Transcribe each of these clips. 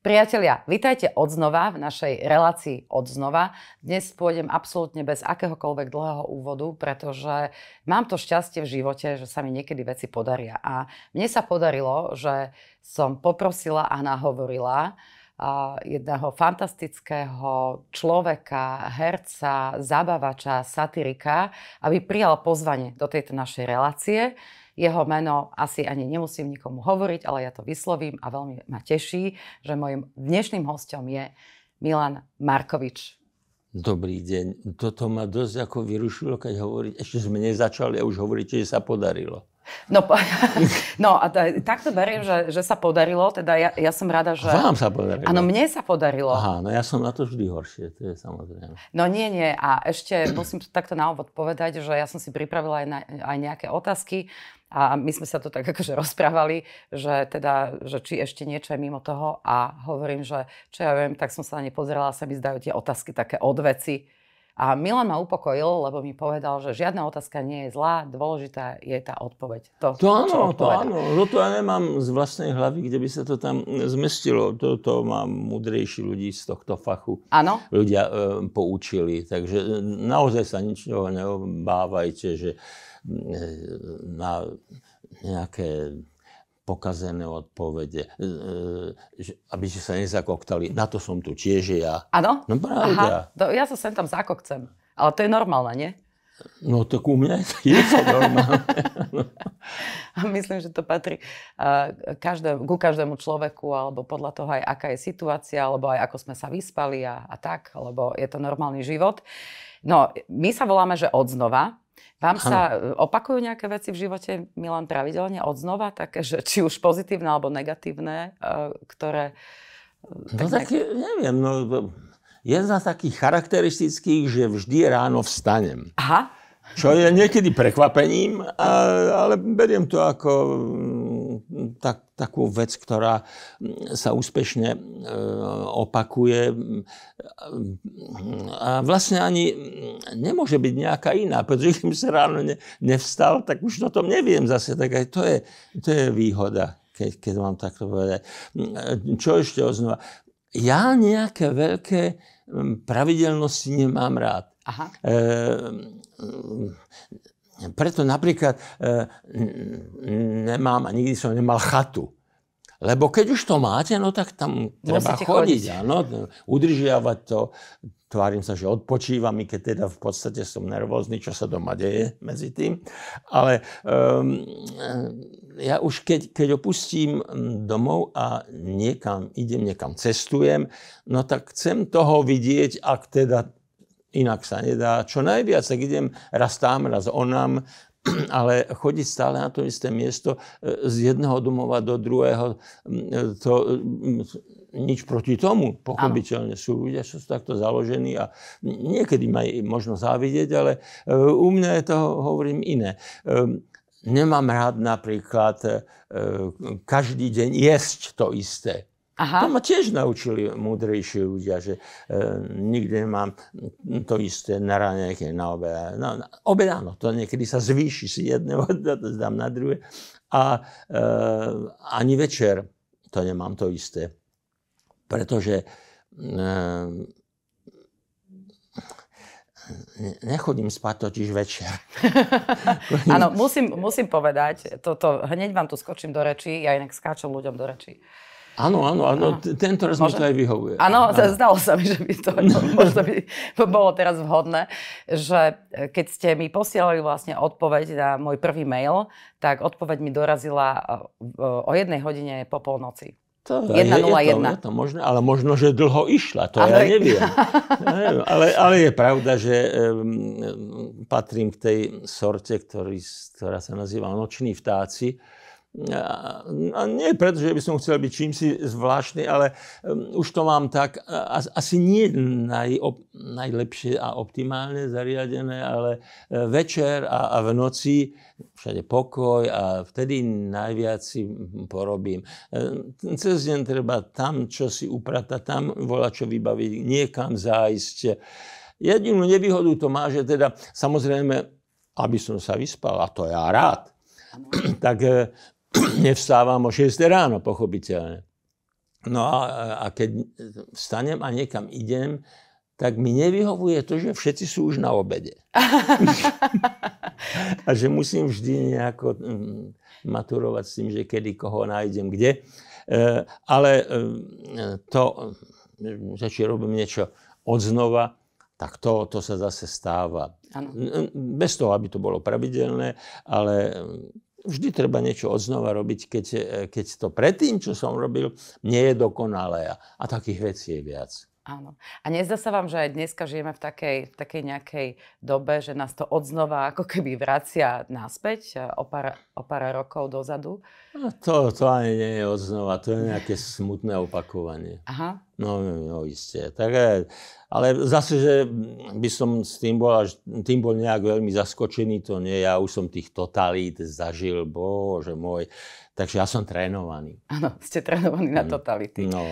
Priatelia, vitajte odznova v našej relácii odznova. Dnes pôjdem absolútne bez akéhokoľvek dlhého úvodu, pretože mám to šťastie v živote, že sa mi niekedy veci podaria. A mne sa podarilo, že som poprosila a nahovorila jedného fantastického človeka, herca, zabavača, satirika, aby prijal pozvanie do tejto našej relácie. Jeho meno asi ani nemusím nikomu hovoriť, ale ja to vyslovím a veľmi ma teší, že môjim dnešným hostom je Milan Markovič. Dobrý deň. Toto ma dosť ako vyrušilo, keď hovorí, ešte sme nezačali a už hovoríte, že sa podarilo. No, no a takto beriem, že, že sa podarilo, teda ja, ja som rada, že... Vám sa podarilo. Áno, mne sa podarilo. Aha, no ja som na to vždy horšie, to je samozrejme. No nie, nie, a ešte musím takto na úvod povedať, že ja som si pripravila aj, na, aj nejaké otázky a my sme sa to tak akože rozprávali, že teda, že či ešte niečo je mimo toho a hovorím, že čo ja viem, tak som sa na ne pozerala, sa mi zdajú tie otázky také odveci, a Milan ma upokojil, lebo mi povedal, že žiadna otázka nie je zlá, dôležitá je tá odpoveď. To, to áno, to áno. No to ja nemám z vlastnej hlavy, kde by sa to tam zmestilo. To, to mám mudrejší ľudí z tohto fachu. Áno. Ľudia e, poučili. Takže naozaj sa ničoho neobávajte, že na nejaké pokazené odpovede, e, e, aby ste sa nezakoktali. Na to som tu tiež ja. Áno? No pravda. Aha, ja sa sem tam zakokcem. Ale to je normálne, nie? No tak u mňa je to normálne. A myslím, že to patrí každé, ku každému človeku, alebo podľa toho aj aká je situácia, alebo aj ako sme sa vyspali a, a tak, alebo je to normálny život. No, my sa voláme, že odznova, vám sa ano. opakujú nejaké veci v živote, Milan, pravidelne od znova, také, že či už pozitívne alebo negatívne, e, ktoré... E, no tak, tak neviem, no, jedna z takých charakteristických, že vždy ráno vstanem. Aha. Čo je niekedy prekvapením, ale beriem to ako tak, takú vec, ktorá sa úspešne e, opakuje a vlastne ani nemôže byť nejaká iná, pretože keď sa ráno ne, nevstal, tak už o tom neviem zase, tak aj to je, to je výhoda, keď, keď mám takto povedať. Čo ešte oznova? Ja nejaké veľké pravidelnosti nemám rád. Aha. E, preto napríklad e, nemám a nikdy som nemal chatu. Lebo keď už to máte, no tak tam treba Musíte chodiť. chodiť. Áno, udržiavať to. Tvárim sa, že odpočívam, i keď teda v podstate som nervózny, čo sa doma deje medzi tým. Ale um, ja už keď, keď opustím domov a niekam idem, niekam cestujem, no tak chcem toho vidieť, ak teda inak sa nedá. Čo najviac, tak idem raz tam, raz onam, ale chodiť stále na to isté miesto e, z jedného domova do druhého, e, to nič proti tomu. Pochopiteľne sú ľudia, čo sú takto založení a niekedy majú možno závidieť, ale e, u mňa je to, hovorím, iné. Nemám rád napríklad každý deň jesť to isté. Aha. To ma tiež naučili múdrejšie ľudia, že e, nikdy nemám to isté na ráne, na obed. No, na obed áno, to niekedy sa zvýši si jedného, to zdám na druhé. A e, ani večer to nemám to isté. Pretože e, nechodím spať totiž večer. Áno, musím, musím povedať, toto, hneď vám tu skočím do rečí, ja inak skáčem ľuďom do rečí. Áno, áno, áno, tento raz mi to aj vyhovuje. Áno, zdalo sa mi, že by to možno by bolo teraz vhodné, že keď ste mi posielali vlastne odpoveď na môj prvý mail, tak odpoveď mi dorazila o jednej hodine po polnoci. To 1, je, 0, je, to, je to možné, ale možno, že dlho išla, to ale... ja neviem. ale, ale je pravda, že um, patrím k tej sorte, ktorý, ktorá sa nazýva noční vtáci, a nie preto, že by som chcel byť čím si zvláštny, ale um, už to mám tak, asi nie naj, najlepšie a optimálne zariadené, ale e, večer a, a v noci všade pokoj a vtedy najviac si porobím. E, cez deň treba tam, čo si upratať, tam volať, čo vybaviť, niekam zájsť. Jedinú nevýhodu to má, že teda samozrejme, aby som sa vyspal, a to ja rád, tak e, nevstávam o 6 ráno, pochopiteľne. No a, a keď vstanem a niekam idem, tak mi nevyhovuje to, že všetci sú už na obede. a že musím vždy nejako mm, maturovať s tým, že kedy koho nájdem kde. E, ale e, to, že či robím niečo odznova, tak to, to sa zase stáva. Ano. Bez toho, aby to bolo pravidelné, ale vždy treba niečo odznova robiť, keď, keď to predtým, čo som robil, nie je dokonalé. A takých vecí je viac. Áno. A nezdá sa vám, že aj dneska žijeme v takej, v takej nejakej dobe, že nás to odznova ako keby vracia naspäť e, o pár, o pár rokov dozadu? No, to, to ani nie je odznova, to je nejaké smutné opakovanie. Aha. No, no, isté. Tak, ale zase, že by som s tým bol, až, tým bol nejak veľmi zaskočený, to nie. Ja už som tých totalít zažil, bože môj. Takže ja som trénovaný. Áno, ste trénovaní na mm. totality. No.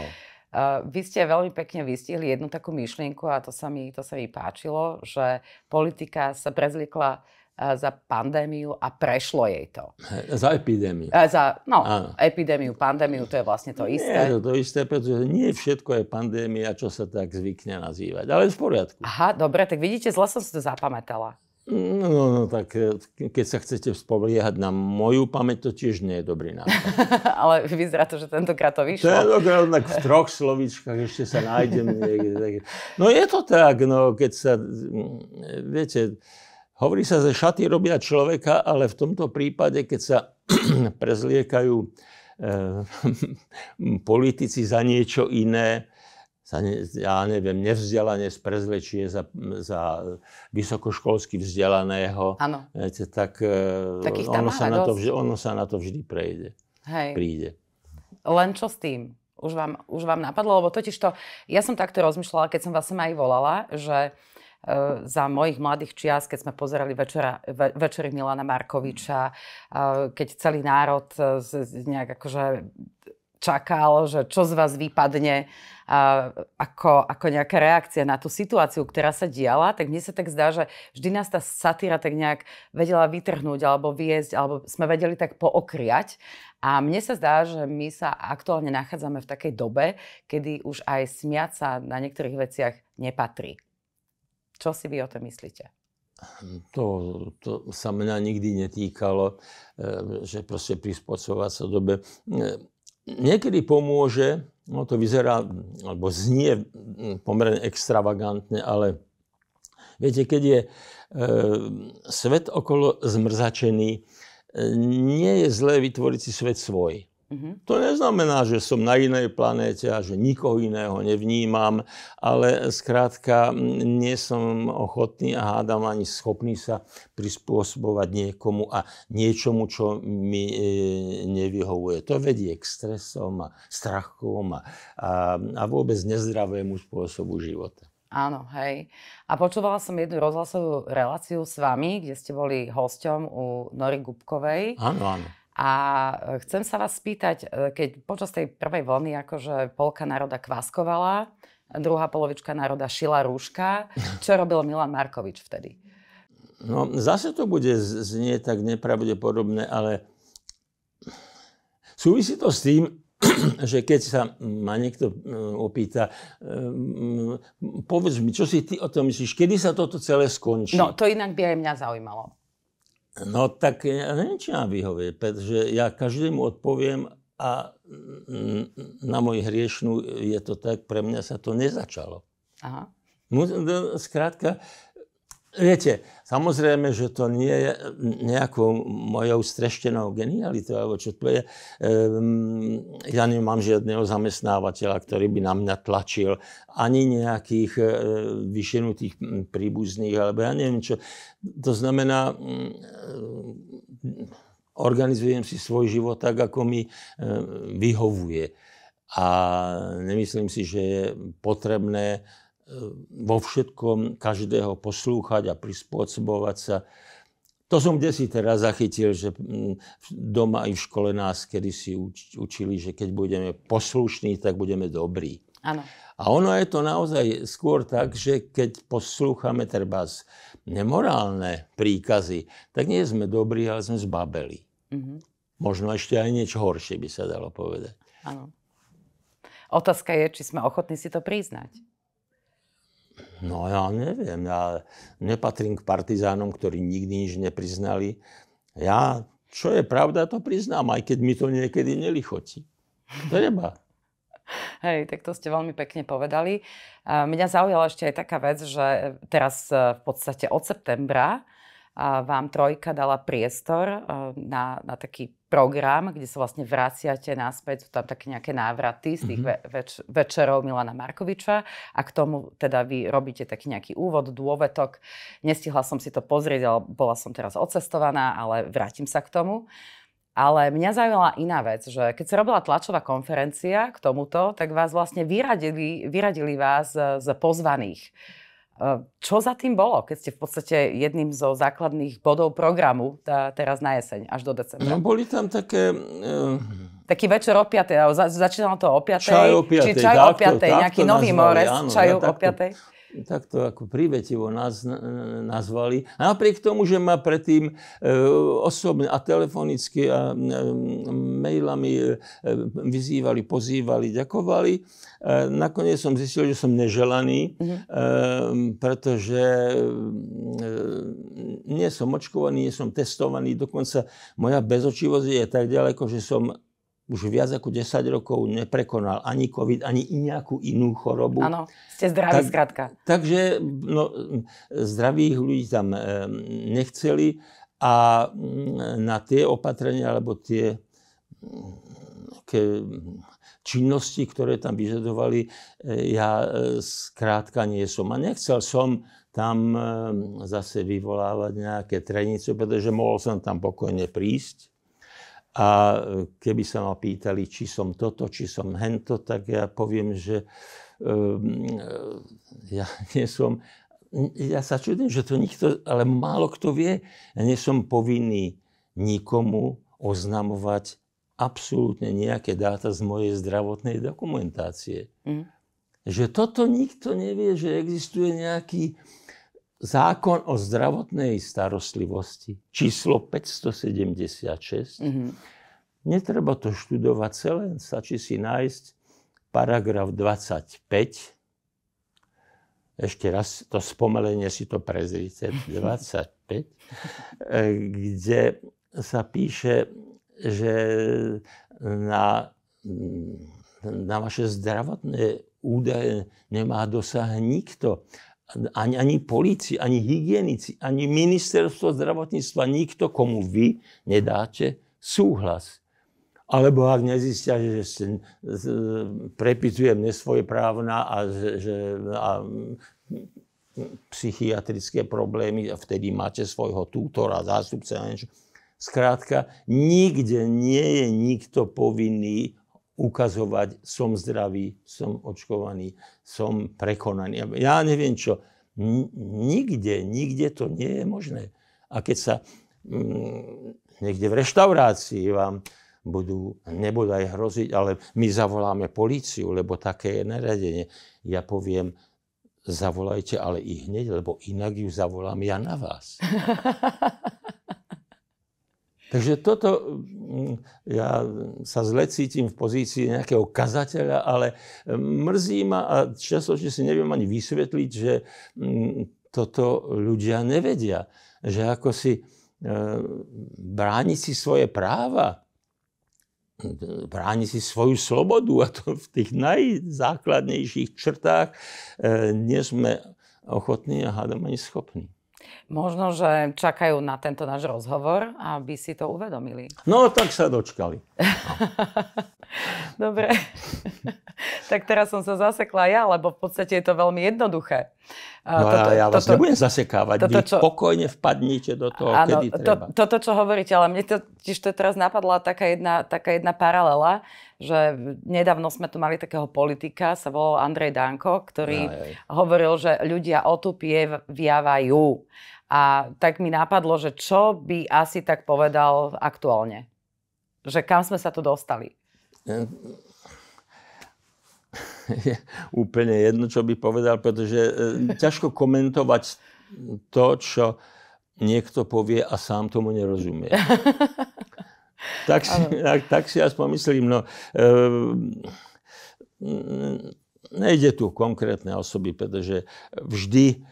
Uh, vy ste veľmi pekne vystihli jednu takú myšlienku a to sa mi, to sa mi páčilo, že politika sa prezliekla uh, za pandémiu a prešlo jej to. Za epidémiu. Uh, za, no, Áno. epidémiu, pandémiu, to je vlastne to isté. Nie, to, to isté, pretože nie všetko je pandémia, čo sa tak zvykne nazývať, ale v poriadku. Aha, dobre, tak vidíte, zle som si to zapamätala. No, no, no, tak e, keď sa chcete spoliehať na moju pamäť, to tiež nie je dobrý nápad. Ale vyzerá to, že tentokrát to vyšlo. Tentokrát tak v troch slovíčkach ešte sa nájdem niekde. No je to tak, no keď sa, viete, hovorí sa, že šaty robia človeka, ale v tomto prípade, keď sa prezliekajú e, politici za niečo iné, sa, ne, ja neviem, nevzdelanie prezlečie za, za vysokoškolsky vzdelaného, viete, tak e, ono sa, na to, vždy, ono sa na to vždy prejde. Hej. Príde. Len čo s tým? Už vám, už vám napadlo? Lebo totiž to, ja som takto rozmýšľala, keď som vás sem aj volala, že e, za mojich mladých čias, keď sme pozerali večera, ve, večery Milana Markoviča, e, keď celý národ nejak akože čakal, že čo z vás vypadne ako, ako nejaká reakcia na tú situáciu, ktorá sa diala, tak mne sa tak zdá, že vždy nás tá satíra tak nejak vedela vytrhnúť alebo viesť, alebo sme vedeli tak pookriať. A mne sa zdá, že my sa aktuálne nachádzame v takej dobe, kedy už aj smiať sa na niektorých veciach nepatrí. Čo si vy o tom myslíte? To, to sa mňa nikdy netýkalo, e, že proste prispôsobovať sa dobe. Niekedy pomôže, no to vyzerá, alebo znie pomerne extravagantne, ale viete, keď je e, svet okolo zmrzačený, e, nie je zlé vytvoriť si svet svoj. Mm-hmm. To neznamená, že som na inej planéte a že nikoho iného nevnímam, ale skrátka nie som ochotný a hádam ani schopný sa prispôsobovať niekomu a niečomu, čo mi e, nevyhovuje. To vedie k stresom a strachom a, a, a vôbec nezdravému spôsobu života. Áno, hej. A počúvala som jednu rozhlasovú reláciu s vami, kde ste boli hosťom u Nory Gubkovej. Áno, áno. A e, chcem sa vás spýtať, e, keď počas tej prvej vlny akože polka národa kvaskovala, druhá polovička národa šila rúška, čo robil Milan Markovič vtedy? No, zase to bude znieť tak nepravdepodobné, ale súvisí to s tým, že keď sa ma niekto e, opýta, povedz mi, čo si ty o tom myslíš, kedy sa toto celé skončí? No, to inak by aj mňa zaujímalo. No tak ja neviem, či mám vyhovieť, pretože ja každému odpoviem a na môj hriešnú je to tak, pre mňa sa to nezačalo. Aha. Skrátka, Viete, samozrejme, že to nie je nejakou mojou streštenou genialitou, alebo čo to je. Ehm, ja nemám žiadneho zamestnávateľa, ktorý by na mňa tlačil, ani nejakých e, vyšenutých príbuzných, alebo ja neviem čo. To znamená, organizujem si svoj život tak, ako mi e, vyhovuje. A nemyslím si, že je potrebné vo všetkom každého poslúchať a prispôsobovať sa. To som kde si teraz zachytil, že mm, doma i v škole nás kedy si učili, že keď budeme poslušní, tak budeme dobrí. Áno. A ono je to naozaj skôr tak, že keď poslúchame treba nemorálne príkazy, tak nie sme dobrí, ale sme zbabeli. Mm-hmm. Možno ešte aj niečo horšie by sa dalo povedať. Áno. Otázka je, či sme ochotní si to priznať. No ja neviem, ja nepatrím k partizánom, ktorí nikdy nič nepriznali. Ja, čo je pravda, to priznám, aj keď mi to niekedy nelichotí. Treba. Hej, tak to ste veľmi pekne povedali. Mňa zaujala ešte aj taká vec, že teraz e, v podstate od septembra vám Trojka dala priestor e, na, na taký program, kde sa vlastne vraciate naspäť, sú tam také nejaké návraty z tých mm-hmm. več- večerov Milana Markoviča a k tomu teda vy robíte taký nejaký úvod, dôvetok. Nestihla som si to pozrieť, ale bola som teraz odcestovaná, ale vrátim sa k tomu. Ale mňa zaujala iná vec, že keď sa robila tlačová konferencia k tomuto, tak vás vlastne vyradili, vyradili vás z, pozvaných. Čo za tým bolo, keď ste v podstate jedným zo základných bodov programu tá, teraz na jeseň, až do decembra? No boli tam také... Uh... Taký večer o 5. Začínalo to o 5. Čaj o 5. Či čaj takto, o 5. Nejaký nový morec, čaj o 5 takto ako privetivo naz, nazvali. A napriek tomu, že ma predtým e, osobne a telefonicky a mailami e, vyzývali, pozývali, ďakovali, e, nakoniec som zistil, že som neželaný, mm-hmm. pretože nie som očkovaný, nie som testovaný, dokonca moja bezočivosť je tak ďaleko, že som už viac ako 10 rokov neprekonal ani COVID, ani nejakú inú chorobu. Áno, ste zdraví tak, skrátka. Takže no, zdravých ľudí tam e, nechceli a mm, na tie opatrenia, alebo tie mm, ke, činnosti, ktoré tam vyžadovali, e, ja e, skrátka nie som. A nechcel som tam zase vyvolávať nejaké trenice, pretože mohol som tam pokojne prísť a keby sa ma pýtali, či som toto, či som hento, tak ja poviem, že um, ja nie som... Ja sa čudujem, že to nikto, ale málo kto vie. Ja nie som povinný nikomu oznamovať absolútne nejaké dáta z mojej zdravotnej dokumentácie. Mm. Že toto nikto nevie, že existuje nejaký zákon o zdravotnej starostlivosti, číslo 576. Mm-hmm. Netreba to študovať celé, stačí si nájsť paragraf 25. Ešte raz to spomalenie si to prezrite. 25. kde sa píše, že na, na vaše zdravotné údaje nemá dosah nikto ani, ani polici, ani hygienici, ani ministerstvo zdravotníctva, nikto, komu vy nedáte súhlas. Alebo ak nezistia, že ste, prepitujem nesvojprávna a, že, a psychiatrické problémy a vtedy máte svojho tútora, zástupca niečo. Skrátka, nikde nie je nikto povinný ukazovať, som zdravý, som očkovaný, som prekonaný. Ja neviem čo. Nikde, nikde to nie je možné. A keď sa mm, niekde v reštaurácii vám budú, nebudú aj hroziť, ale my zavoláme políciu, lebo také je naradenie. Ja poviem, zavolajte ale i hneď, lebo inak ju zavolám ja na vás. Takže toto, mm, ja sa zle cítim v pozícii nejakého kazateľa, ale mrzí ma a často si neviem ani vysvetliť, že mm, toto ľudia nevedia. Že ako si e, brániť si svoje práva, brániť si svoju slobodu a to v tých najzákladnejších črtách e, nie sme ochotní a hádam ani schopní. Možno, že čakajú na tento náš rozhovor, aby si to uvedomili. No, tak sa dočkali. No. Dobre. tak teraz som sa zasekla ja, lebo v podstate je to veľmi jednoduché. No toto, ja vás toto, nebudem zasekávať. Toto, čo, Vy pokojne vpadnite do toho, áno, kedy treba. To, toto, čo hovoríte, ale mne to, tiež to teraz napadla taká jedna, taká jedna paralela, že nedávno sme tu mali takého politika, sa volal Andrej Danko, ktorý aj, aj. hovoril, že ľudia otupie viavajú. A tak mi napadlo, že čo by asi tak povedal aktuálne? Že kam sme sa tu dostali? Je úplne jedno, čo by povedal, pretože e, ťažko komentovať to, čo niekto povie a sám tomu nerozumie. tak, si, tak, tak si aspoň myslím, no, e, nejde tu konkrétne osoby, pretože vždy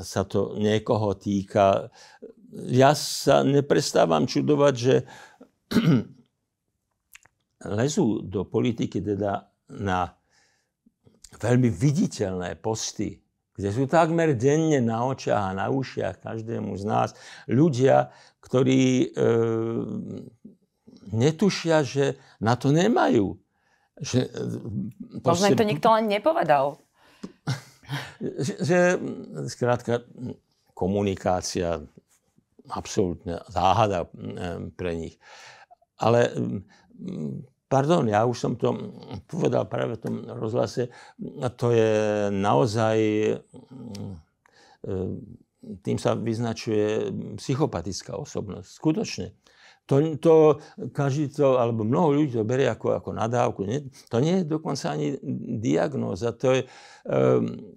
sa to niekoho týka. Ja sa neprestávam čudovať, že lezú do politiky teda na veľmi viditeľné posty, kde sú takmer denne na očiach a na ušiach každému z nás ľudia, ktorí e, netušia, že na to nemajú. Že, e, Možno im to nikto len nepovedal. Že, že skrátka komunikácia absolútne záhada e, pre nich. Ale Pardon, ja už som to povedal práve v tom rozhlase, to je naozaj, mm, e, tým sa vyznačuje psychopatická osobnosť. Skutočne. To, to každý to, alebo mnoho ľudí to berie ako, ako nadávku. Nie, to nie je dokonca ani diagnóza, to je, um,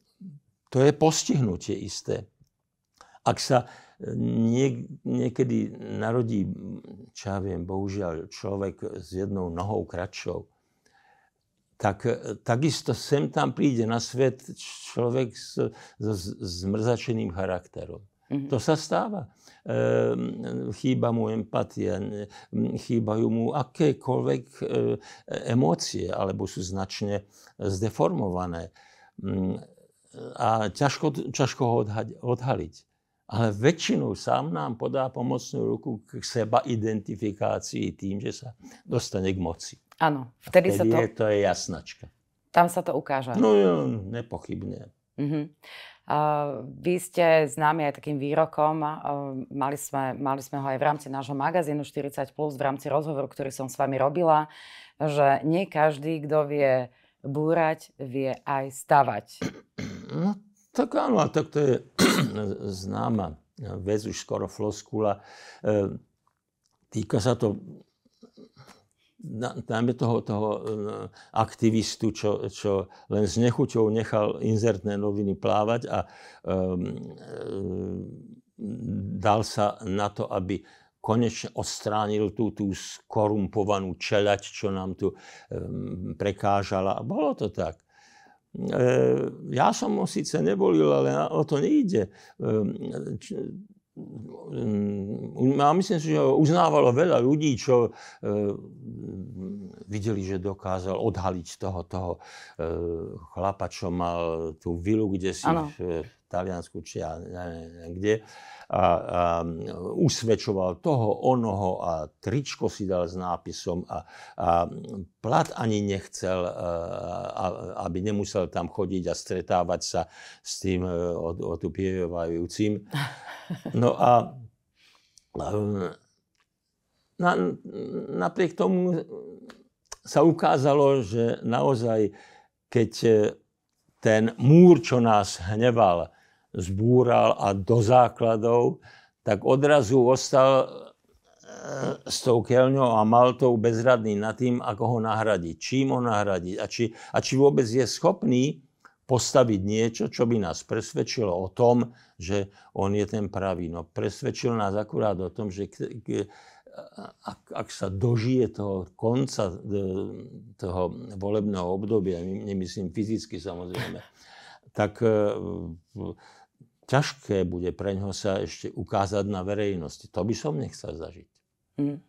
to je postihnutie isté. Ak sa nie, niekedy narodí, čo ja viem, bohužiaľ, človek s jednou nohou kratšou, tak takisto sem tam príde na svet človek s, s zmrzačeným charakterom. Mm-hmm. To sa stáva. E, chýba mu empatia, chýbajú mu akékoľvek e, emócie, alebo sú značne zdeformované. A ťažko, ťažko ho odhaliť ale väčšinou sám nám podá pomocnú ruku k seba identifikácii tým, že sa dostane k moci. Áno, vtedy, vtedy sa to... Je, to je jasnačka. Tam sa to ukáže. No, jo, nepochybne. Uh-huh. Uh, vy ste známi aj takým výrokom, uh, mali, sme, mali sme ho aj v rámci nášho magazínu 40+, v rámci rozhovoru, ktorý som s vami robila, že nie každý, kto vie búrať, vie aj stavať. No, tak áno, tak to je známa vec, už skoro floskula. E, týka sa to najmä toho, toho e, aktivistu, čo, čo len s nechuťou nechal inzertné noviny plávať a um, dal sa na to, aby konečne odstránil tú, tú skorumpovanú čeľať, čo nám tu um, prekážala. A bolo to tak. E, ja som ho síce nevolil, ale o to nejde. A myslím si, že ho uznávalo veľa ľudí, čo e, videli, že dokázal odhaliť toho, toho e, chlapa, čo mal tú vilu, kde si ano. v Taliansku, či ja neviem kde a, a usvedčoval toho, onoho a tričko si dal s nápisom a, a plat ani nechcel, a, aby nemusel tam chodiť a stretávať sa s tým otupievajúcim. No a na, napriek tomu sa ukázalo, že naozaj, keď ten múr, čo nás hneval, zbúral a do základov, tak odrazu ostal e, s tou keľňou a maltou bezradný nad tým, ako ho nahradiť, čím ho nahradiť a či, a či vôbec je schopný postaviť niečo, čo by nás presvedčilo o tom, že on je ten pravý. No presvedčil nás akurát o tom, že ak, ak sa dožije toho konca e, toho volebného obdobia, nemyslím fyzicky samozrejme, tak e, ťažké bude pre ňoho sa ešte ukázať na verejnosti. To by som nechcel zažiť. Mm.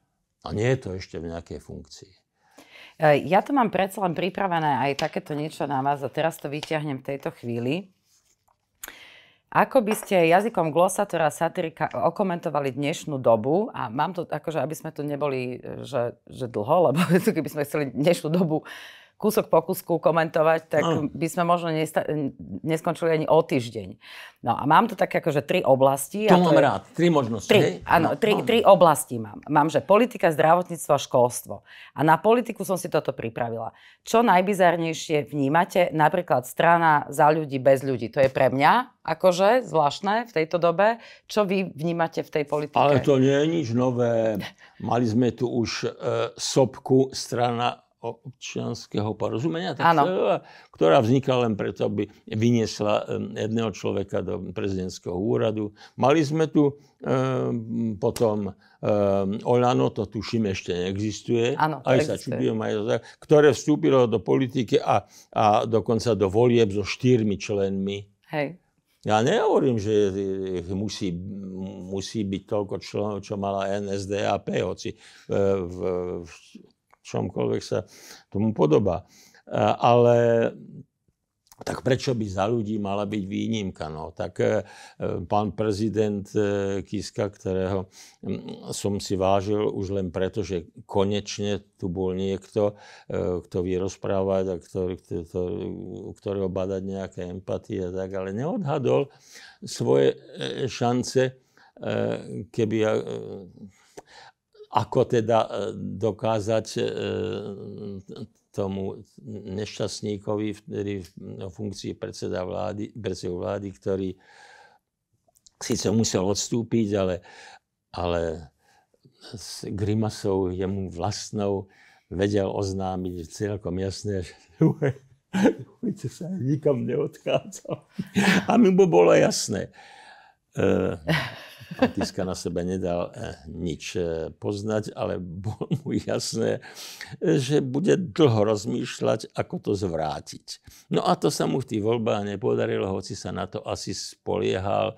A nie je to ešte v nejakej funkcii. E, ja to mám predsa len pripravené aj takéto niečo na vás a teraz to vyťahnem v tejto chvíli. Ako by ste jazykom glosatora satirika okomentovali dnešnú dobu, a mám to akože, aby sme tu neboli že, že dlho, lebo keby sme chceli dnešnú dobu kúsok po kúsku komentovať, tak no. by sme možno nesta- neskončili ani o týždeň. No a mám tu také akože tri oblasti. To mám je... rád, tri možnosti. Tri, áno, no, tri, no. tri oblasti mám. Mám, že politika, zdravotníctvo a školstvo. A na politiku som si toto pripravila. Čo najbizarnejšie vnímate? Napríklad strana za ľudí bez ľudí. To je pre mňa akože zvláštne v tejto dobe. Čo vy vnímate v tej politike? Ale to nie je nič nové. Mali sme tu už e, sopku strana občianského porozumenia, tak, ktorá vznikla len preto, aby vyniesla jedného človeka do prezidentského úradu. Mali sme tu um, potom um, Olano, to tuším ešte neexistuje, Áno, aj sa čudujem, aj ktoré vstúpilo do politiky a, a dokonca do volieb so štyrmi členmi. Hej. Ja nehovorím, že musí, musí byť toľko členov, čo mala NSDAP, hoci e, v, v čomkoľvek sa tomu podobá. E, ale tak prečo by za ľudí mala byť výnimka? No, tak e, pán prezident e, Kiska, ktorého som si vážil už len preto, že konečne tu bol niekto, kto vie rozprávať a ktorý, ktorého badať nejaké empatie a tak, ale neodhadol svoje šance, keby ako teda dokázať tomu nešťastníkovi, ktorý v funkcii predseda vlády, predsedu vlády, ktorý síce musel odstúpiť, ale, ale s grimasou jemu vlastnou vedel oznámiť celkom jasné, že Vojte sa nikam neodchádzal. A mi bolo jasné. Uh, Kiska na sebe nedal eh, nič eh, poznať, ale bolo mu jasné, že bude dlho rozmýšľať, ako to zvrátiť. No a to sa mu v tých voľbách nepodarilo, hoci sa na to asi spoliehal.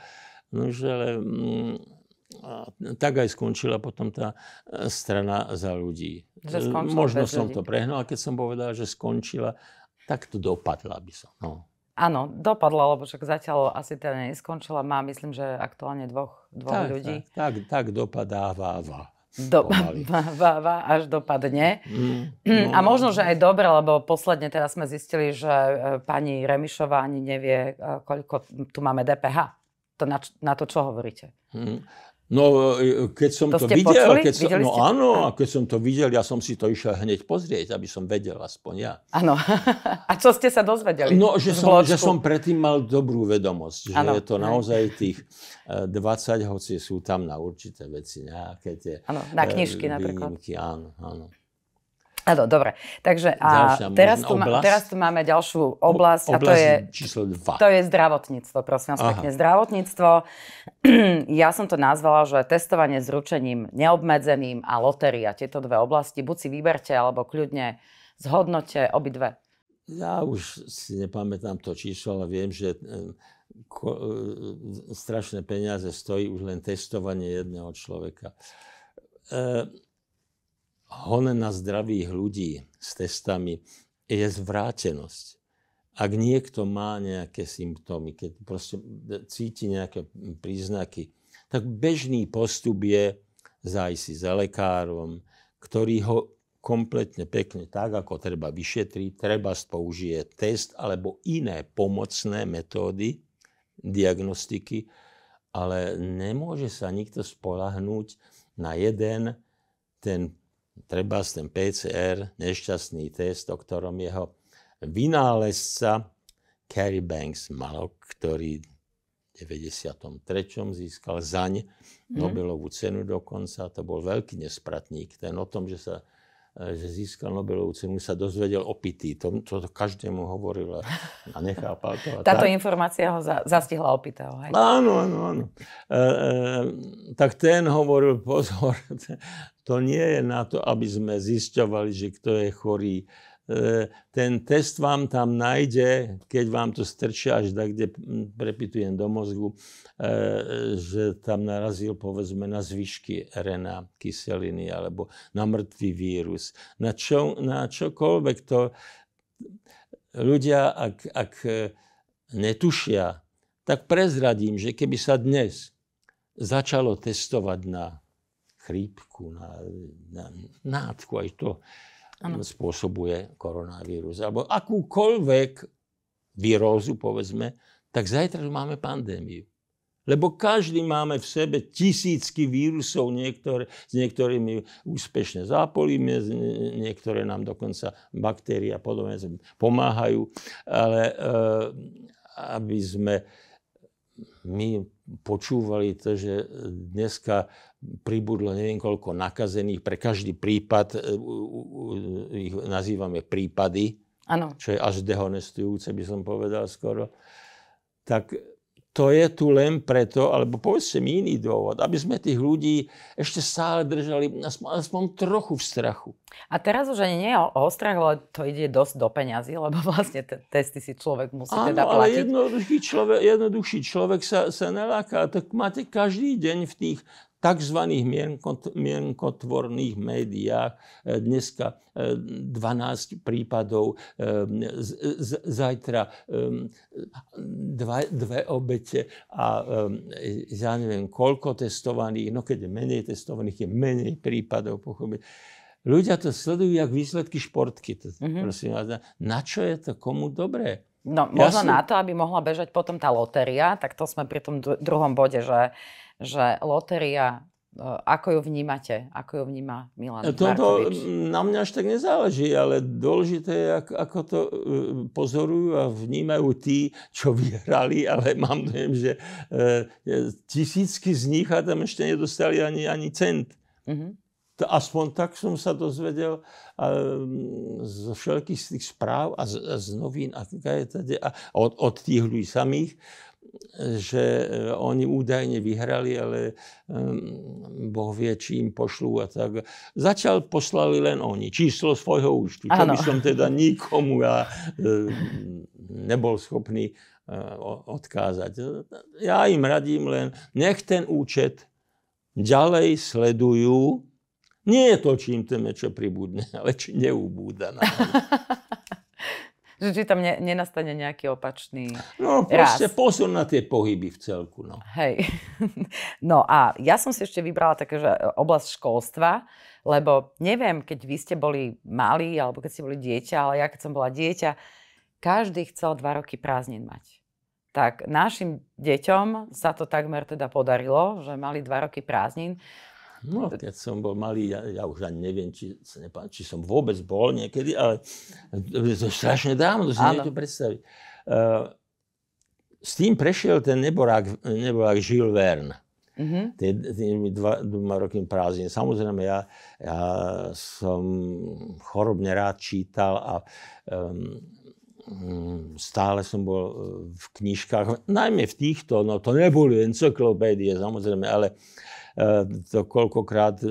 No, že ale, mm, tak aj skončila potom tá eh, strana za ľudí. Možno som ľudí. to prehnal, keď som povedal, že skončila, tak to dopadla by som. No. Áno, dopadla, lebo však zatiaľ asi teda neskončila. Má, myslím, že aktuálne dvoch, dvoch tak, ľudí. Tak, tak, tak dopadáva. Do, va, až dopadne. Mm, no, a možno, že aj dobre, lebo posledne teraz sme zistili, že e, pani Remišová ani nevie, e, koľko tu máme DPH. To na, na to čo hovoríte? Mm. No, e, keď som to, to videl, keď som, no ste... áno, a keď som to videl, ja som si to išiel hneď pozrieť, aby som vedel aspoň ja. Áno. A čo ste sa dozvedeli? No, že som, že som predtým mal dobrú vedomosť, že ano. je to naozaj tých 20, e, hoci sú tam na určité veci nejaké tie... Áno, na knižky napríklad. Áno, áno. Áno, dobre. Takže a teraz tu, ma, teraz tu máme ďalšiu oblasť, o, a to je, číslo 2. to je zdravotníctvo, prosím vás pekne. Zdravotníctvo, ja som to nazvala, že testovanie s ručením neobmedzeným a lotéria, tieto dve oblasti, buď si vyberte, alebo kľudne zhodnote obidve. Ja už si nepamätám to číslo, ale viem, že ko, e, strašné peniaze stojí už len testovanie jedného človeka. E, hon na zdravých ľudí s testami je zvrátenosť. Ak niekto má nejaké symptómy, keď proste cíti nejaké príznaky, tak bežný postup je zájsť si za lekárom, ktorý ho kompletne pekne tak, ako treba vyšetriť, treba použije test alebo iné pomocné metódy diagnostiky, ale nemôže sa nikto spolahnúť na jeden ten treba ten PCR, nešťastný test, o ktorom jeho vynálezca Carrie Banks mal, ktorý v 93. získal zaň mhm. Nobelovú cenu dokonca. To bol veľký nespratník. Ten o tom, že sa že získal Nobelovú cenu, sa dozvedel opitý. To, to, to každému hovoril a nechápal to. A Táto tak, informácia ho za, zastihla opitého. Hej? Áno, áno, áno. E, e, tak ten hovoril, pozor, to nie je na to, aby sme zisťovali, že kto je chorý. E, ten test vám tam nájde, keď vám to strčia až tak, kde prepitujem do mozgu, e, že tam narazil povedzme na zvyšky RNA kyseliny alebo na mŕtvý vírus. Na, čo, na čokoľvek to ľudia, ak, ak netušia, tak prezradím, že keby sa dnes začalo testovať na chrípku, na, na nádku, aj to, ano. spôsobuje koronavírus. Alebo akúkoľvek výrozu, povedzme, tak zajtra máme pandémiu. Lebo každý máme v sebe tisícky vírusov, niektoré, s niektorými úspešne zápolime, niektoré nám dokonca baktérie a podobne pomáhajú. Ale e, aby sme my počúvali to, že dneska pribudlo neviem koľko nakazených. Pre každý prípad e, ich nazývame prípady, ano. čo je až dehonestujúce, by som povedal skoro. Tak to je tu len preto, alebo povedzte mi iný dôvod, aby sme tých ľudí ešte stále držali aspoň, aspoň trochu v strachu. A teraz už ani nie je o strach, ale to ide dosť do peňazí, lebo vlastne te- testy si človek musí Áno, teda platiť. ale jednoduchý človek, jednoduchší človek sa, sa neláka. Tak máte každý deň v tých tzv. mienkotvorných médiách e, dneska 12 e, prípadov, e, zajtra dva, dve obete a ja neviem koľko testovaných, no keď je menej testovaných, je menej prípadov, pochopiť. Ľudia to sledujú jak výsledky športky. Mm-hmm. Prosím na čo je to komu dobré? No, možno ja si... na to, aby mohla bežať potom tá lotéria, tak to sme pri tom druhom bode, že že lotéria e, ako ju vnímate? Ako ju vníma Milan Toto na mňa až tak nezáleží, ale dôležité je, ako, ako to e, pozorujú a vnímajú tí, čo vyhrali, ale mám dojem, že e, tisícky z nich a tam ešte nedostali ani, ani cent. Mm-hmm. Aspoň tak som sa dozvedel zo všetkých z tých správ a z, z novín a, a od, od tých ľudí samých, že e, oni údajne vyhrali, ale Boh vie, či im pošlú a tak. Začal poslali len oni, číslo svojho účtu. Čo by som teda nikomu ja nebol schopný e, odkázať. Ja im radím len, nech ten účet ďalej sledujú. Nie je to, či im ten mečo pribudne, ale či neubúda. Že či tam ne, nenastane nejaký opačný No proste raz. pozor na tie pohyby v celku. No. Hej. No a ja som si ešte vybrala také, že oblasť školstva, lebo neviem, keď vy ste boli malí, alebo keď ste boli dieťa, ale ja keď som bola dieťa, každý chcel dva roky prázdnin mať. Tak našim deťom sa to takmer teda podarilo, že mali dva roky prázdnin. No, keď som bol malý, ja, ja už ani neviem, či, nepá, či som vôbec bol niekedy, ale to je strašne dávno, to si neviem predstaviť. Uh, s tým prešiel ten neborák, neborák Jules Verne. Mm-hmm. Tými dva, dvoma rokmi prázdnin. Samozrejme, ja, ja som chorobne rád čítal a um, stále som bol v knižkách, najmä v týchto, no to neboli encyklopédie samozrejme, ale to koľkokrát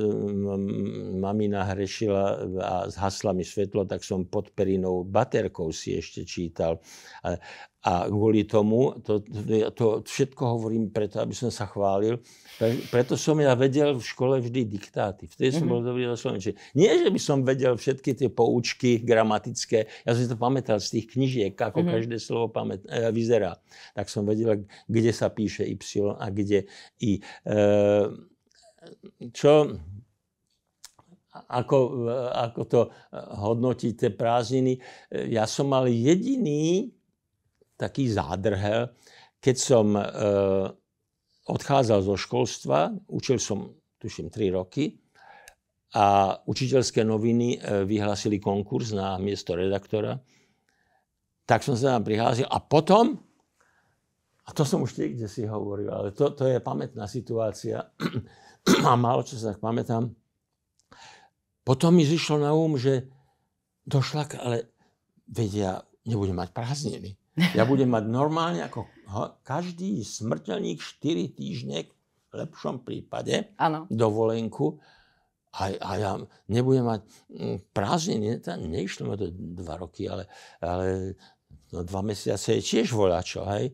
mamina hrešila a zhasla mi svetlo, tak som pod perinou baterkou si ešte čítal. A, a kvôli tomu, to, to všetko hovorím preto, aby som sa chválil, preto som ja vedel v škole vždy diktáty. Vtedy som mm-hmm. bol dobrý do slovenčiny. Nie, že by som vedel všetky tie poučky gramatické, ja som si to pamätal z tých knižiek, ako mm-hmm. každé slovo pamät, e, vyzerá. Tak som vedel, kde sa píše Y a kde I. E, čo, ako, ako to hodnotiť tie prázdniny. Ja som mal jediný taký zádrhel, keď som e, odchádzal zo školstva, učil som, tuším, 3 roky, a učiteľské noviny vyhlásili konkurs na miesto redaktora, tak som sa tam prihlásil a potom, a to som už niekde si hovoril, ale to, to je pamätná situácia, a málo čo sa tak pamätám. Potom mi zišlo na um, že došla, ale vedia, nebudem mať prázdniny. Ja budem mať normálne ako každý smrteľník 4 týždne, v lepšom prípade, ano. dovolenku. A, a ja nebudem mať mm, prázdniny, neišlo ma to dva roky, ale, ale no, dva mesiace je tiež voľačo, hej.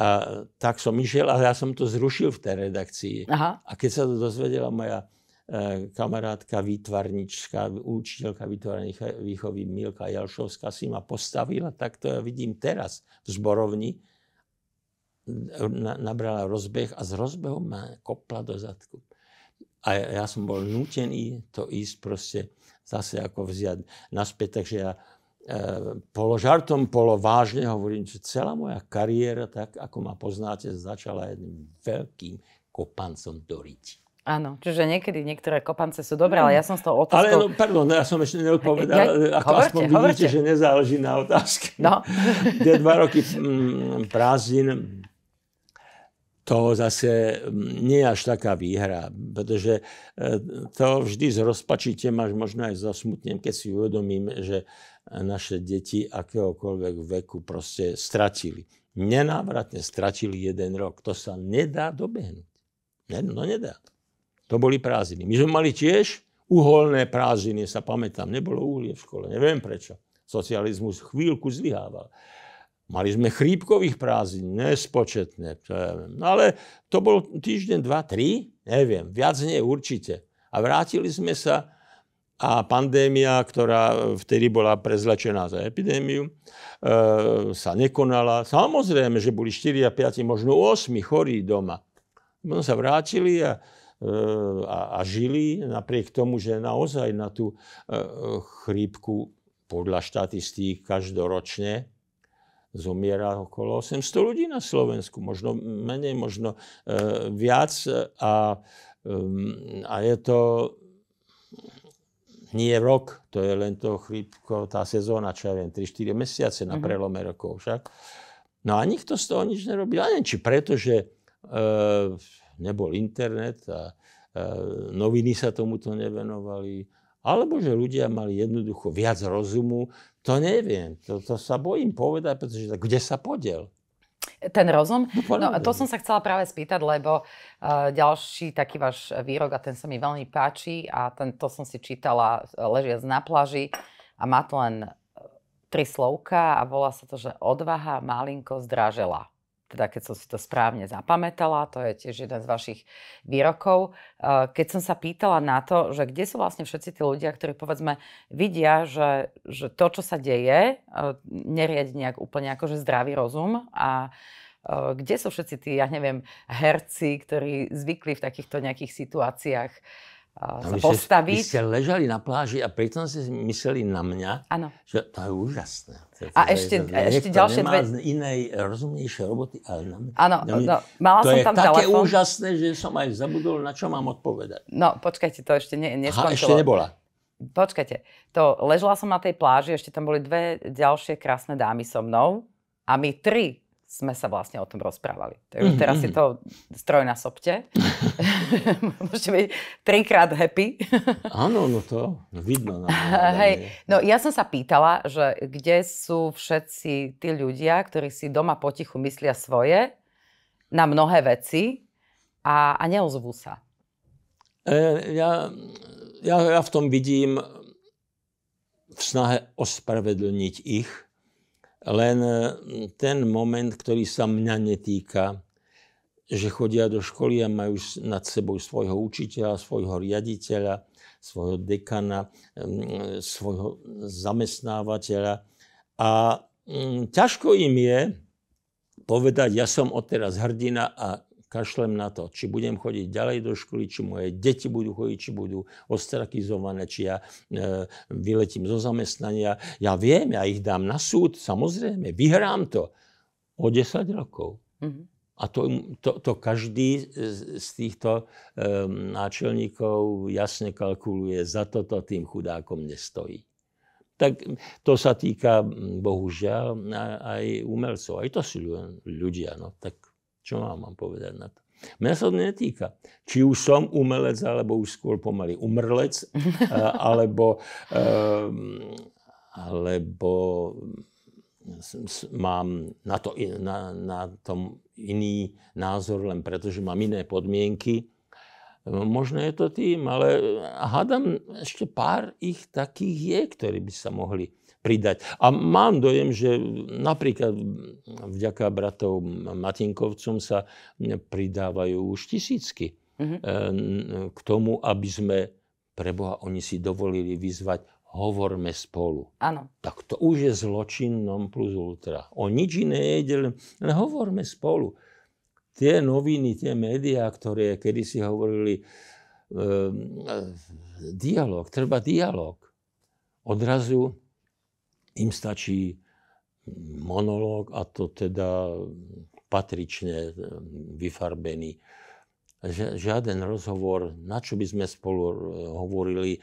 A tak som išiel a ja som to zrušil v tej redakcii. Aha. A keď sa to dozvedela moja e, kamarátka, výtvarnička, učiteľka výtvarnej výchovy Milka Jalšovská si ma postavila, tak to ja vidím teraz v zborovni. Na, nabrala rozbeh a z rozbehu ma kopla do zadku. A ja, ja som bol nutený to ísť proste zase ako vziať naspäť, takže ja polo žartom, polo vážne hovorím, že celá moja kariéra, tak ako ma poznáte, začala jedným veľkým kopancom do riti. Áno, čiže niekedy niektoré kopance sú dobré, ale ja som z toho otázkou... Ale no, pardon, ja som ešte neodpovedal, ja, ako hovorte, aspoň hovorte. vidíte, že nezáleží na otázke. No. Tie dva roky mm, prázdnin, to zase mm, nie je až taká výhra, pretože e, to vždy z rozpačite máš možno aj zasmutnem, keď si uvedomím, že naše deti akéhokoľvek veku proste stratili. Nenávratne stratili jeden rok. To sa nedá dobehnúť. No nedá. To boli prázdniny. My sme mali tiež uholné prázdniny, sa pamätám. Nebolo uhlie v škole, neviem prečo. Socializmus chvíľku zlyhával. Mali sme chrípkových prázdnin, nespočetné. No ale to bol týždeň, dva, tri, neviem, viac nie určite. A vrátili sme sa a pandémia, ktorá vtedy bola prezlečená za epidémiu, e, sa nekonala. Samozrejme, že boli 4 a 5, možno 8 chorí doma. Potom sa vrátili a, e, a, a žili napriek tomu, že naozaj na tú e, chrípku podľa štatistík každoročne zomiera okolo 800 ľudí na Slovensku, možno menej, možno e, viac. A, e, a je to nie rok, to je len to chrípko, tá sezóna, čo ja viem, 3-4 mesiace na mhm. prelome rokov však. No a nikto z toho nič nerobil. A neviem, či preto, že e, nebol internet a e, noviny sa tomuto nevenovali, alebo že ľudia mali jednoducho viac rozumu, to neviem, to, to sa bojím povedať, pretože kde sa podiel? Ten rozum? No, no to som sa chcela práve spýtať, lebo uh, ďalší taký váš výrok, a ten sa mi veľmi páči, a ten, to som si čítala e, ležiac na pláži a má to len e, tri slovka a volá sa to, že odvaha malinko zdražela teda keď som si to správne zapamätala, to je tiež jeden z vašich výrokov. Eh, keď som sa pýtala na to, že kde sú vlastne všetci tí ľudia, ktorí povedzme vidia, že, že to, čo sa deje, eh, neriadi nejak úplne akože zdravý rozum a eh, kde sú všetci tí, ja neviem, herci, ktorí zvykli v takýchto nejakých situáciách sa vy postaviť. Ste, vy ste ležali na pláži a pritom ste mysleli na mňa, ano. že to je úžasné. A ešte, to, ešte ďalšie dve... inej rozumnejšej roboty, ale na mňa. Áno, no, mala to som tam telefón. To je také úžasné, že som aj zabudol, na čo mám odpovedať. No, počkajte, to ešte ne, neskončilo. Aha, ešte nebola. Počkajte, to ležela som na tej pláži, ešte tam boli dve ďalšie krásne dámy so mnou a my tri sme sa vlastne o tom rozprávali. Takže teraz si to strojnásobte. Môžete byť trikrát happy. Áno, no to vidno. Na Hej, no ja som sa pýtala, že kde sú všetci tí ľudia, ktorí si doma potichu myslia svoje na mnohé veci a, a neozvú sa. E, ja, ja, ja v tom vidím v snahe ospravedlniť ich, len e, ten moment, ktorý sa mňa netýka, že chodia do školy a majú nad sebou svojho učiteľa, svojho riaditeľa, svojho dekana, svojho zamestnávateľa. A ťažko im je povedať, ja som odteraz hrdina a kašlem na to, či budem chodiť ďalej do školy, či moje deti budú chodiť, či budú ostrakizované, či ja e, vyletím zo zamestnania. Ja viem, ja ich dám na súd, samozrejme, vyhrám to o 10 rokov. Mm-hmm. A to, to, to každý z týchto e, náčelníkov jasne kalkuluje, za toto tým chudákom nestojí. Tak to sa týka, bohužiaľ, aj umelcov. Aj to sú ľudia. No, tak čo vám mám povedať na to? Mňa sa to netýka. Či už som umelec, alebo už skôr pomaly umrlec, alebo, ehm, alebo mám na, to, na, na tom iný názor len preto, že mám iné podmienky. Možno je to tým, ale hádam ešte pár ich takých je, ktorí by sa mohli pridať. A mám dojem, že napríklad vďaka bratov Matinkovcom sa pridávajú už tisícky mm-hmm. k tomu, aby sme, preboha, oni si dovolili vyzvať hovorme spolu. Áno. Tak to už je zločin non plus ultra. O nič iné nejde, len, len hovorme spolu. Tie noviny, tie médiá, ktoré kedysi hovorili, e, dialog, treba dialog. Odrazu im stačí monológ a to teda patrične vyfarbený. Žiaden rozhovor, na čo by sme spolu hovorili.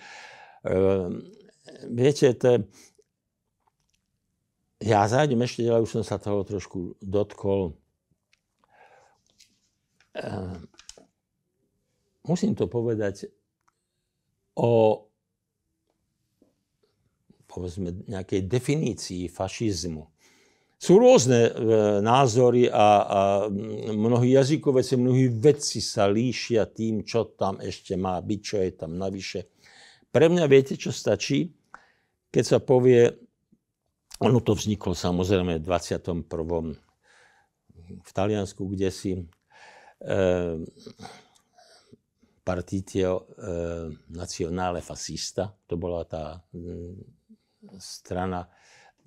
Ehm, viete, to, ja zájdem ešte ďalej, už som sa toho trošku dotkol. musím to povedať, o povedzme, nejakej definícii fašizmu. Sú rôzne e, názory a, a mnohí jazykoveci, mnohí vedci sa líšia tým, čo tam ešte má byť, čo je tam navyše. Pre mňa viete, čo stačí? Keď sa povie, ono to vzniklo samozrejme v 21. v Taliansku, kde si e, partitio e, nazionale fascista, to bola tá strana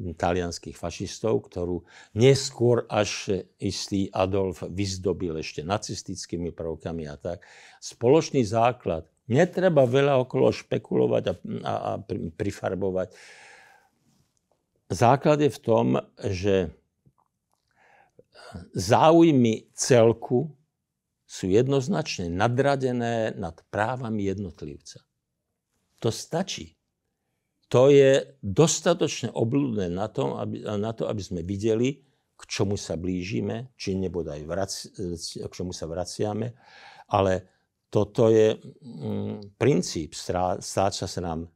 talianských fašistov, ktorú neskôr až istý Adolf vyzdobil ešte nacistickými prvkami a tak. Spoločný základ. Netreba veľa okolo špekulovať a, a, a prifarbovať. Základ je v tom, že záujmy celku sú jednoznačne nadradené nad právami jednotlivca. To stačí to je dostatočne oblúdne na to, aby, na to, aby sme videli, k čomu sa blížime, či nebodaj vrac, k čomu sa vraciame, ale toto je mm, princíp. Stráca sa nám e,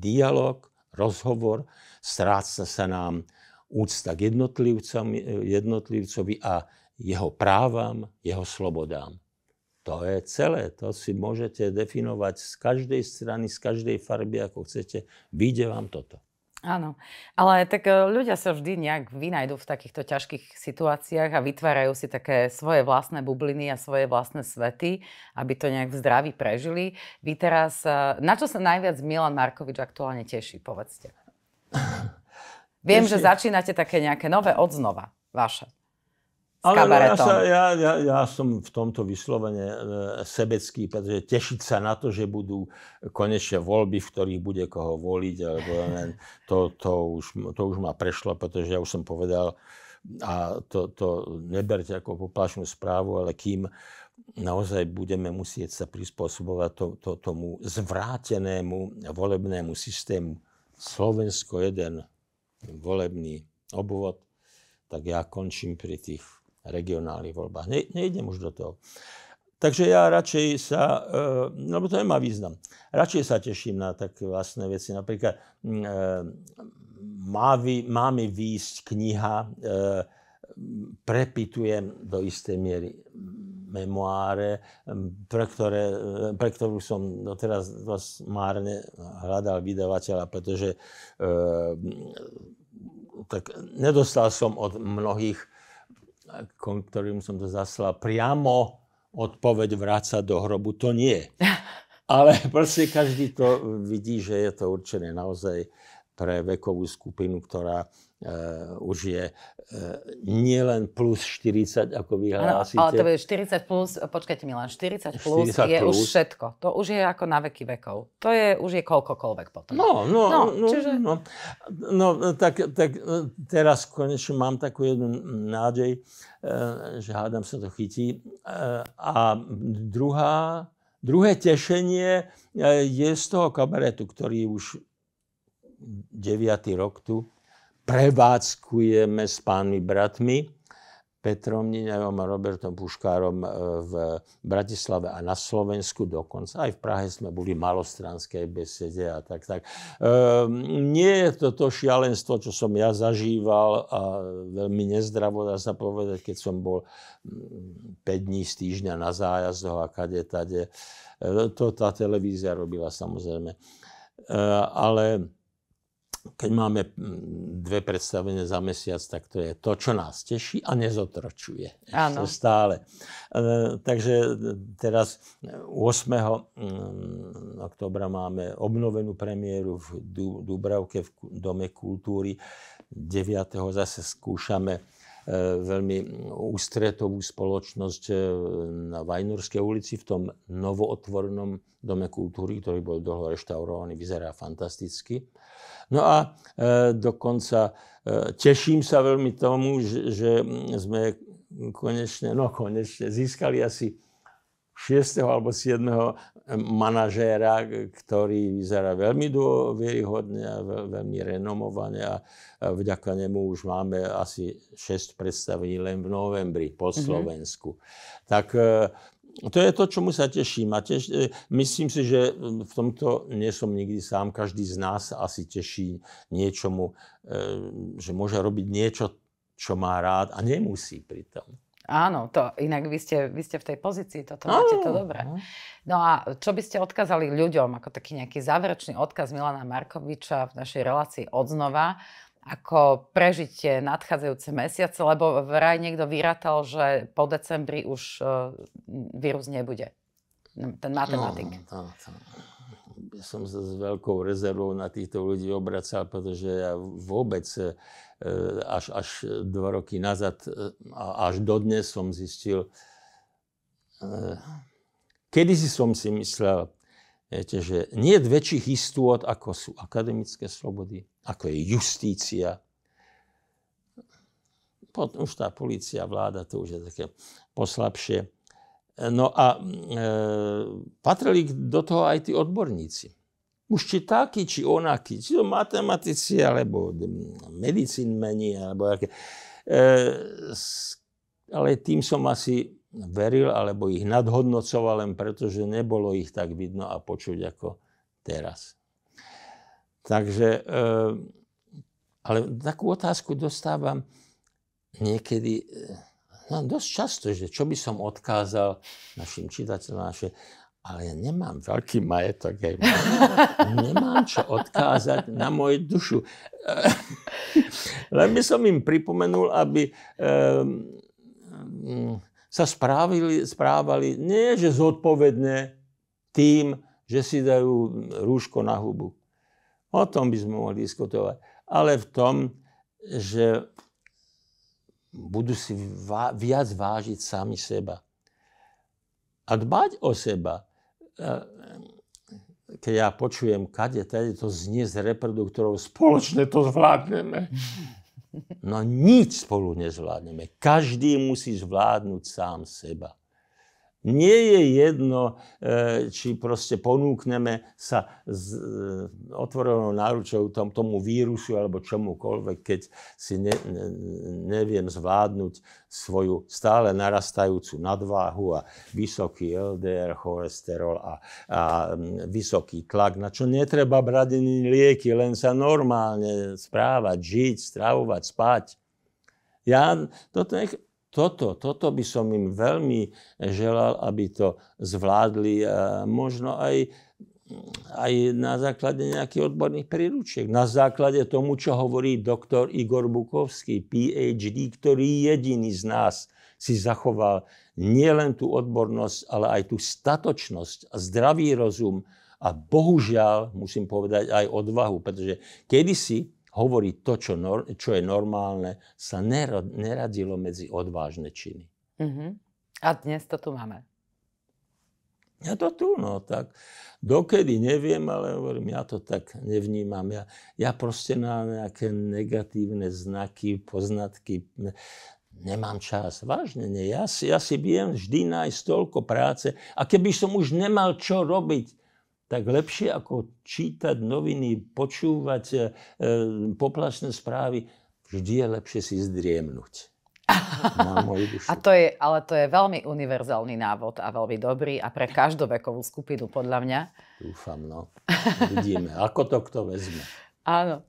dialog, rozhovor, stráca sa nám úcta k jednotlivcovi a jeho právam, jeho slobodám. To je celé. To si môžete definovať z každej strany, z každej farby, ako chcete. Vyjde vám toto. Áno, ale tak e, ľudia sa vždy nejak vynajdu v takýchto ťažkých situáciách a vytvárajú si také svoje vlastné bubliny a svoje vlastné svety, aby to nejak v zdraví prežili. Vy teraz, e, na čo sa najviac Milan Markovič aktuálne teší, povedzte? Viem, Ešte... že začínate také nejaké nové odznova, vaše. Ale ja, sa, ja, ja, ja som v tomto vyslovene e, sebecký, pretože tešiť sa na to, že budú konečne voľby, v ktorých bude koho voliť, alebo to, to, už, to už ma prešlo, pretože ja už som povedal, a to, to neberte ako poplašnú správu, ale kým naozaj budeme musieť sa prispôsobovať to, to, tomu zvrátenému volebnému systému. Slovensko jeden volebný obvod, tak ja končím pri tých regionálnych voľbách. Ne, nejdem už do toho. Takže ja radšej sa, e, lebo to nemá význam, radšej sa teším na také vlastné veci. Napríklad e, má, vy, má mi výjsť kniha, e, prepitujem do istej miery memoáre, pre, ktoré, pre ktorú som doteraz dosť márne hľadal vydavateľa, pretože e, tak nedostal som od mnohých ktorým som to zaslal, priamo odpoveď vrácať do hrobu, to nie. Ale proste každý to vidí, že je to určené naozaj pre vekovú skupinu, ktorá už je uh, nielen plus 40, ako vy hlásite. Ale to je 40 plus, počkajte Milan, 40 plus 40 je plus. už všetko. To už je ako na veky vekov. To je už je koľkokoľvek potom. No, no, no, no, čiže... no, no tak, tak teraz konečne mám takú jednu nádej, že hádam sa to chytí. A druhá, druhé tešenie je z toho kabaretu, ktorý už 9. rok tu prevádzkujeme s pánmi bratmi, Petrom Niňajom a Robertom Puškárom e, v Bratislave a na Slovensku dokonca. Aj v Prahe sme boli v malostranskej besede a tak. tak. Ehm, nie je to to šialenstvo, čo som ja zažíval a veľmi nezdravo, dá sa povedať, keď som bol 5 mm, dní z týždňa na zájazdoch a kade, tade. E, to tá televízia robila samozrejme. E, ale keď máme mm, dve predstavenia za mesiac, tak to je to, čo nás teší a nezotročuje. Áno. Stále. E, takže teraz 8. Mm, oktobra máme obnovenú premiéru v Dubravke v Dome kultúry. 9. zase skúšame e, veľmi ústretovú spoločnosť e, na Vajnurskej ulici v tom novootvorenom Dome kultúry, ktorý bol dlho reštaurovaný, vyzerá fantasticky. No a e, dokonca e, teším sa veľmi tomu, že, sme konečne, no konečne získali asi 6. alebo 7. manažéra, ktorý vyzerá veľmi dôveryhodne a veľmi renomované a vďaka nemu už máme asi 6 predstavení len v novembri po mhm. Slovensku. Mm-hmm. Tak e, to je to, čomu sa teším. A teš, e, myslím si, že v tomto nie som nikdy sám. Každý z nás asi teší niečomu, e, že môže robiť niečo, čo má rád a nemusí pritom. Áno, to, inak vy ste, vy ste v tej pozícii, toto máte to dobré. No a čo by ste odkázali ľuďom, ako taký nejaký záverečný odkaz Milana Markoviča v našej relácii odznova, ako prežiť nadchádzajúce mesiace, lebo vraj niekto vyratal, že po decembri už uh, vírus nebude. Ten matematik. No, to. Ja som sa s veľkou rezervou na týchto ľudí obracal, pretože ja vôbec E, až, až dva roky nazad e, až dodnes som zistil, e, kedy si som si myslel, viete, že nie väčších istôt, ako sú akademické slobody, ako je justícia. Potom už tá policia, vláda, to už je také poslabšie. No a e, patrili do toho aj tí odborníci už či taký, či onaký, či to matematici, alebo medicínmeni, alebo aké. E, ale tým som asi veril, alebo ich nadhodnocoval len preto, že nebolo ich tak vidno a počuť ako teraz. Takže, e, ale takú otázku dostávam niekedy, e, no dosť často, že čo by som odkázal našim čitateľom, naše, ale ja nemám veľký majetok, aj nemám čo odkázať na moju dušu. Len by som im pripomenul, aby um, sa správili, správali nie, že zodpovedne tým, že si dajú rúško na hubu. O tom by sme mohli diskutovať. Ale v tom, že budú si viac vážiť sami seba. A dbať o seba keď ja počujem, kade tady to znie z reproduktorov, spoločne to zvládneme. No nič spolu nezvládneme. Každý musí zvládnuť sám seba. Nie je jedno, e, či proste ponúkneme sa s e, otvorenou náručou tom, tomu vírusu alebo čomukoľvek, keď si ne, ne, neviem zvládnuť svoju stále narastajúcu nadváhu a vysoký LDR, cholesterol a, a vysoký tlak, na čo netreba brať ani lieky, len sa normálne správať, žiť, stravovať, spať. Ja toto nech, toto, toto by som im veľmi želal, aby to zvládli možno aj, aj na základe nejakých odborných príručiek. Na základe tomu, čo hovorí doktor Igor Bukovský, PhD, ktorý jediný z nás si zachoval nielen tú odbornosť, ale aj tú statočnosť a zdravý rozum a bohužiaľ, musím povedať, aj odvahu, pretože kedysi hovoriť to, čo, nor, čo je normálne, sa neradilo medzi odvážne činy. Uh-huh. A dnes to tu máme. Ja to tu, no tak. Dokedy neviem, ale hovorím, ja to tak nevnímam. Ja, ja proste na nejaké negatívne znaky, poznatky nemám čas. Vážne nie. Ja si, ja si viem vždy nájsť toľko práce. A keby som už nemal čo robiť, tak lepšie ako čítať noviny, počúvať e, poplačné správy, vždy je lepšie si zdriemnúť. Na moju dušu. A to je, ale to je veľmi univerzálny návod a veľmi dobrý a pre každú vekovú skupinu, podľa mňa. Dúfam, no. Vidíme, ako to kto vezme. Áno.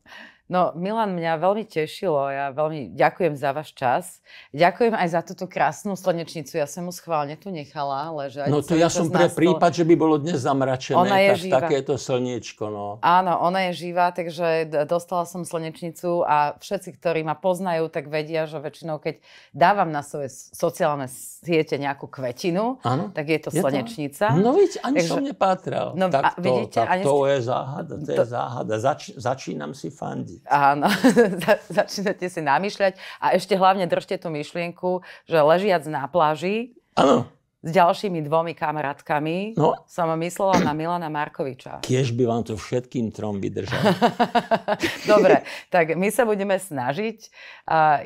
No, Milan, mňa veľmi tešilo. Ja veľmi ďakujem za váš čas. Ďakujem aj za túto krásnu slnečnicu. Ja som mu schválne tu nechala ležať. No to ja som pre prípad, že by bolo dnes zamračené, ona je tak živá. takéto slniečko. No. Áno, ona je živá, takže dostala som slnečnicu a všetci, ktorí ma poznajú, tak vedia, že väčšinou, keď dávam na svoje sociálne siete nejakú kvetinu, ano? tak je to je slnečnica. To? No vidíte, ani takže, som nepátral. No, tak to, vidíte, tak ani to je záhada, to, to je záhada. Zač, začínam si fandiť. Áno, začínate si namýšľať a ešte hlavne držte tú myšlienku, že ležiac na pláži Áno. s ďalšími dvomi kamarátkami no. som myslela na Milana Markoviča. Kiež by vám to všetkým trom vydržalo. Dobre, tak my sa budeme snažiť.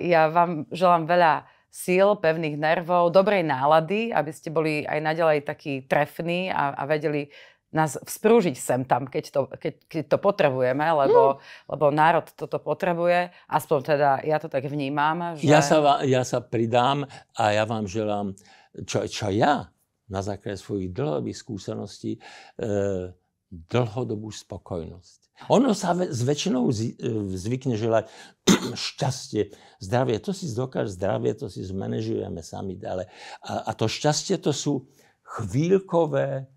Ja vám želám veľa síl, pevných nervov, dobrej nálady, aby ste boli aj naďalej takí trefní a, a vedeli nás vzprúžiť sem tam, keď to, keď, keď to potrebujeme, lebo, mm. lebo národ toto potrebuje. Aspoň teda ja to tak vnímam. Že... Ja, sa, ja sa pridám a ja vám želám, čo, čo ja na základe svojich dlhodobých skúseností, e, dlhodobú spokojnosť. Ono sa s väčšinou e, zvykne želať šťastie, zdravie. To si dokáže zdravie, to si zmanéžujeme sami. Ale, a, a to šťastie to sú chvíľkové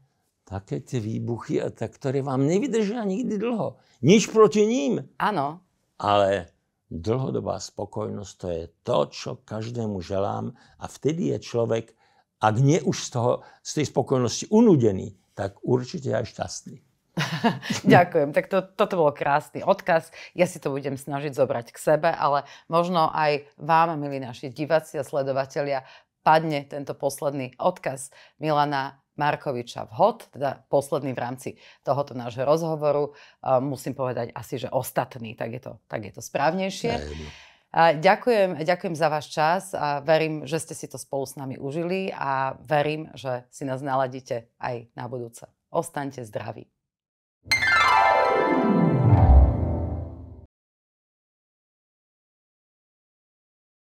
také tie výbuchy, ktoré vám nevydržia nikdy dlho. Nič proti ním. Áno. Ale dlhodobá spokojnosť to je to, čo každému želám a vtedy je človek, ak nie už z, toho, z tej spokojnosti unudený, tak určite aj šťastný. Ďakujem. Tak to, toto bol krásny odkaz. Ja si to budem snažiť zobrať k sebe, ale možno aj vám, milí naši diváci a sledovatelia, padne tento posledný odkaz Milana Markoviča vhod, teda posledný v rámci tohoto nášho rozhovoru. Musím povedať asi, že ostatný, tak je to, tak je to správnejšie. A ďakujem, ďakujem za váš čas a verím, že ste si to spolu s nami užili a verím, že si nás naladíte aj na budúce. Ostaňte zdraví.